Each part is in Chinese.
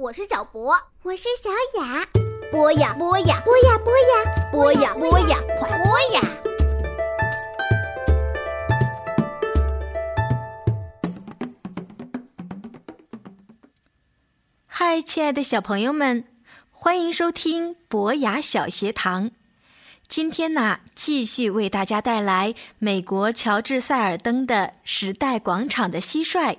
我是小博，我是小雅。播呀播呀，播呀播呀，播呀播呀，快播呀！嗨，亲爱的小朋友们，欢迎收听博雅小学堂。今天呢，继续为大家带来美国乔治·塞尔登的《时代广场的蟋蟀》。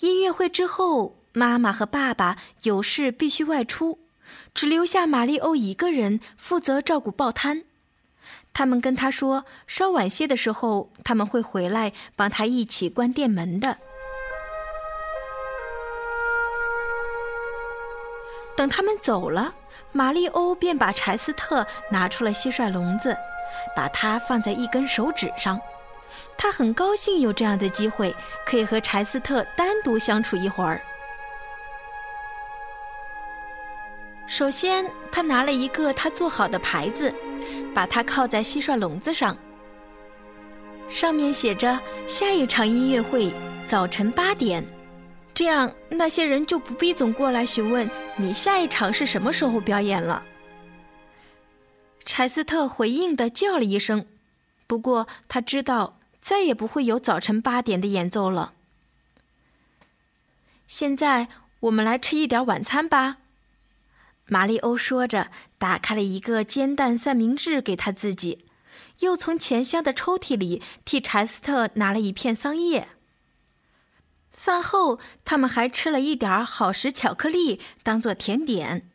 音乐会之后，妈妈和爸爸有事必须外出，只留下玛丽欧一个人负责照顾报摊。他们跟他说，稍晚些的时候他们会回来帮他一起关店门的。等他们走了，玛丽欧便把柴斯特拿出了蟋蟀笼子，把它放在一根手指上。他很高兴有这样的机会，可以和柴斯特单独相处一会儿。首先，他拿了一个他做好的牌子，把它靠在蟋蟀笼子上，上面写着“下一场音乐会早晨八点”，这样那些人就不必总过来询问你下一场是什么时候表演了。柴斯特回应的叫了一声，不过他知道。再也不会有早晨八点的演奏了。现在我们来吃一点晚餐吧，马里欧说着，打开了一个煎蛋三明治给他自己，又从钱箱的抽屉里替柴斯特拿了一片桑叶。饭后，他们还吃了一点好时巧克力当做甜点。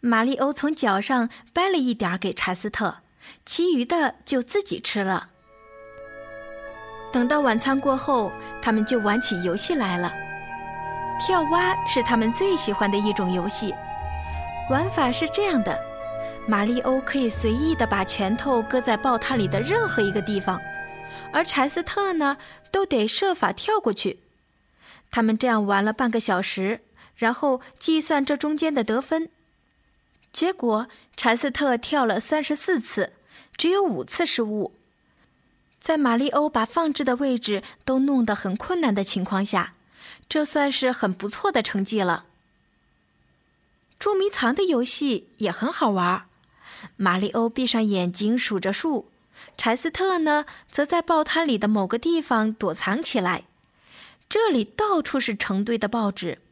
马里欧从脚上掰了一点给柴斯特，其余的就自己吃了。等到晚餐过后，他们就玩起游戏来了。跳蛙是他们最喜欢的一种游戏。玩法是这样的：马里欧可以随意的把拳头搁在报摊里的任何一个地方，而柴斯特呢，都得设法跳过去。他们这样玩了半个小时，然后计算这中间的得分。结果，柴斯特跳了三十四次，只有五次失误。在马里欧把放置的位置都弄得很困难的情况下，这算是很不错的成绩了。捉迷藏的游戏也很好玩。马里欧闭上眼睛数着数，柴斯特呢，则在报摊里的某个地方躲藏起来。这里到处是成堆的报纸。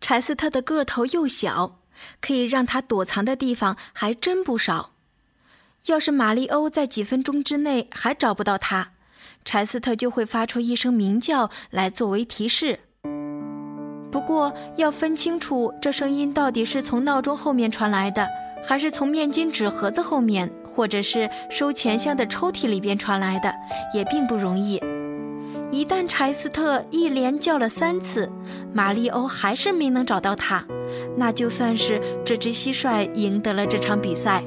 柴斯特的个头又小，可以让他躲藏的地方还真不少。要是马里欧在几分钟之内还找不到他，柴斯特就会发出一声鸣叫来作为提示。不过要分清楚这声音到底是从闹钟后面传来的，还是从面巾纸盒子后面，或者是收钱箱的抽屉里边传来的，也并不容易。一旦柴斯特一连叫了三次，马里欧还是没能找到他，那就算是这只蟋蟀赢得了这场比赛。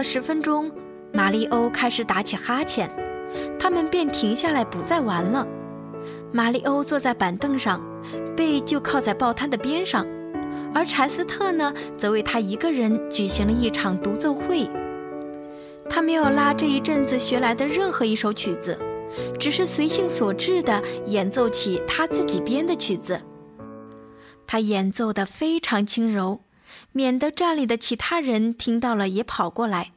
了十分钟，马里欧开始打起哈欠，他们便停下来不再玩了。马里欧坐在板凳上，背就靠在报摊的边上，而柴斯特呢，则为他一个人举行了一场独奏会。他没有拉这一阵子学来的任何一首曲子，只是随性所致地演奏起他自己编的曲子。他演奏得非常轻柔。免得站里的其他人听到了也跑过来。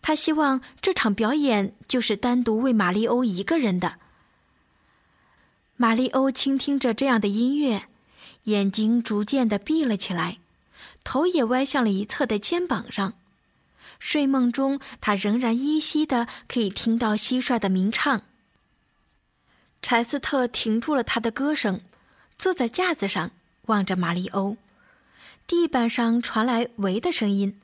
他希望这场表演就是单独为马里欧一个人的。马里欧倾听着这样的音乐，眼睛逐渐的闭了起来，头也歪向了一侧的肩膀上。睡梦中，他仍然依稀的可以听到蟋蟀的鸣唱。柴斯特停住了他的歌声，坐在架子上望着马里欧。地板上传来“喂”的声音。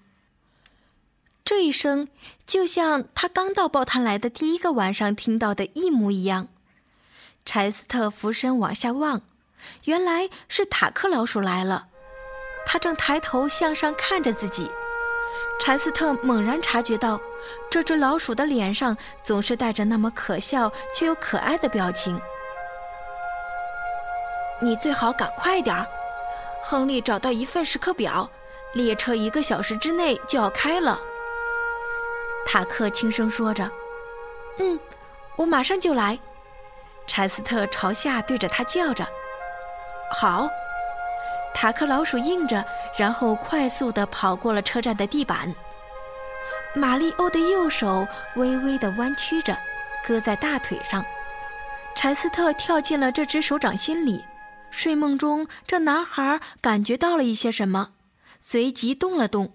这一声就像他刚到报摊来的第一个晚上听到的一模一样。柴斯特俯身往下望，原来是塔克老鼠来了。他正抬头向上看着自己。柴斯特猛然察觉到，这只老鼠的脸上总是带着那么可笑却又可爱的表情。你最好赶快点儿，亨利找到一份时刻表，列车一个小时之内就要开了。塔克轻声说着：“嗯，我马上就来。”柴斯特朝下对着他叫着：“好。”塔克老鼠应着，然后快速地跑过了车站的地板。马里欧的右手微微地弯曲着，搁在大腿上。柴斯特跳进了这只手掌心里。睡梦中，这男孩感觉到了一些什么，随即动了动。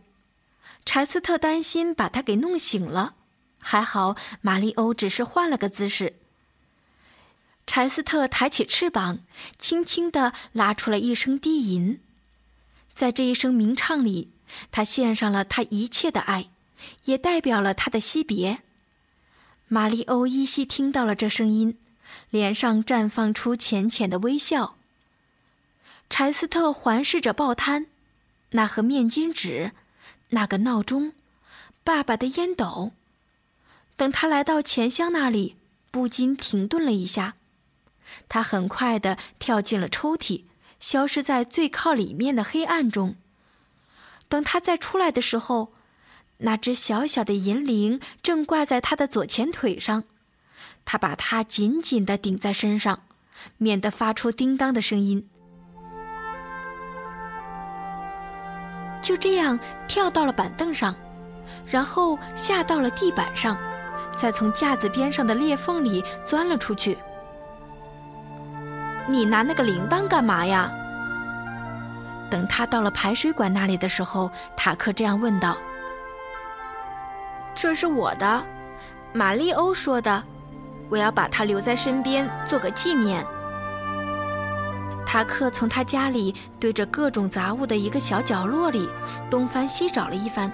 柴斯特担心把他给弄醒了，还好马里欧只是换了个姿势。柴斯特抬起翅膀，轻轻地拉出了一声低吟，在这一声鸣唱里，他献上了他一切的爱，也代表了他的惜别。马里欧依稀听到了这声音，脸上绽放出浅浅的微笑。柴斯特环视着报摊，那盒面巾纸，那个闹钟，爸爸的烟斗。等他来到钱箱那里，不禁停顿了一下。他很快地跳进了抽屉，消失在最靠里面的黑暗中。等他再出来的时候，那只小小的银铃正挂在他的左前腿上。他把它紧紧地顶在身上，免得发出叮当的声音。就这样跳到了板凳上，然后下到了地板上，再从架子边上的裂缝里钻了出去。你拿那个铃铛干嘛呀？等他到了排水管那里的时候，塔克这样问道：“这是我的，玛丽欧说的，我要把它留在身边做个纪念。”塔克从他家里堆着各种杂物的一个小角落里东翻西找了一番，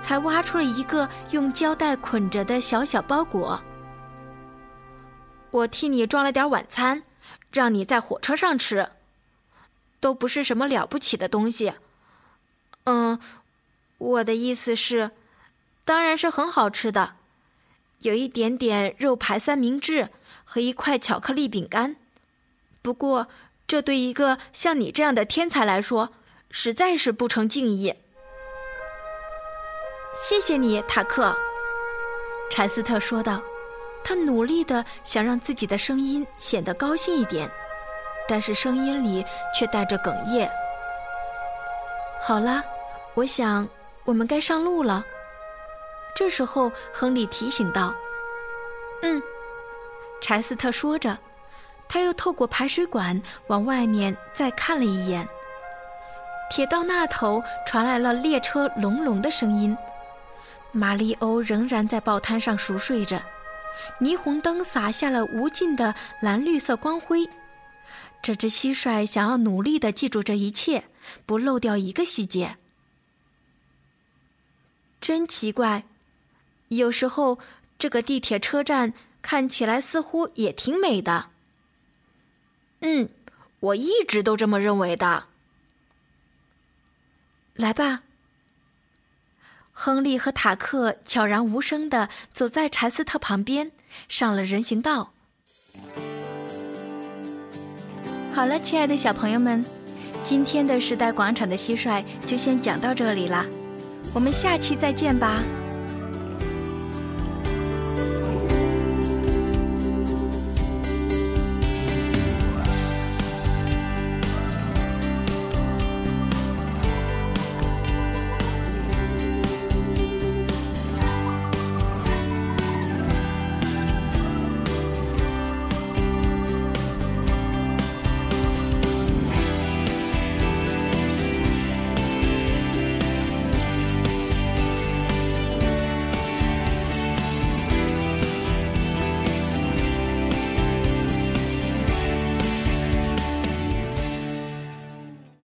才挖出了一个用胶带捆着的小小包裹。我替你装了点晚餐。让你在火车上吃，都不是什么了不起的东西。嗯，我的意思是，当然是很好吃的，有一点点肉排三明治和一块巧克力饼干。不过，这对一个像你这样的天才来说，实在是不成敬意。谢谢你，塔克。柴斯特说道。他努力的想让自己的声音显得高兴一点，但是声音里却带着哽咽。好了，我想我们该上路了。这时候，亨利提醒道：“嗯。”柴斯特说着，他又透过排水管往外面再看了一眼。铁道那头传来了列车隆隆的声音。马里欧仍然在报摊上熟睡着。霓虹灯洒下了无尽的蓝绿色光辉。这只蟋蟀想要努力的记住这一切，不漏掉一个细节。真奇怪，有时候这个地铁车站看起来似乎也挺美的。嗯，我一直都这么认为的。来吧。亨利和塔克悄然无声的走在柴斯特旁边，上了人行道。好了，亲爱的小朋友们，今天的时代广场的蟋蟀就先讲到这里了，我们下期再见吧。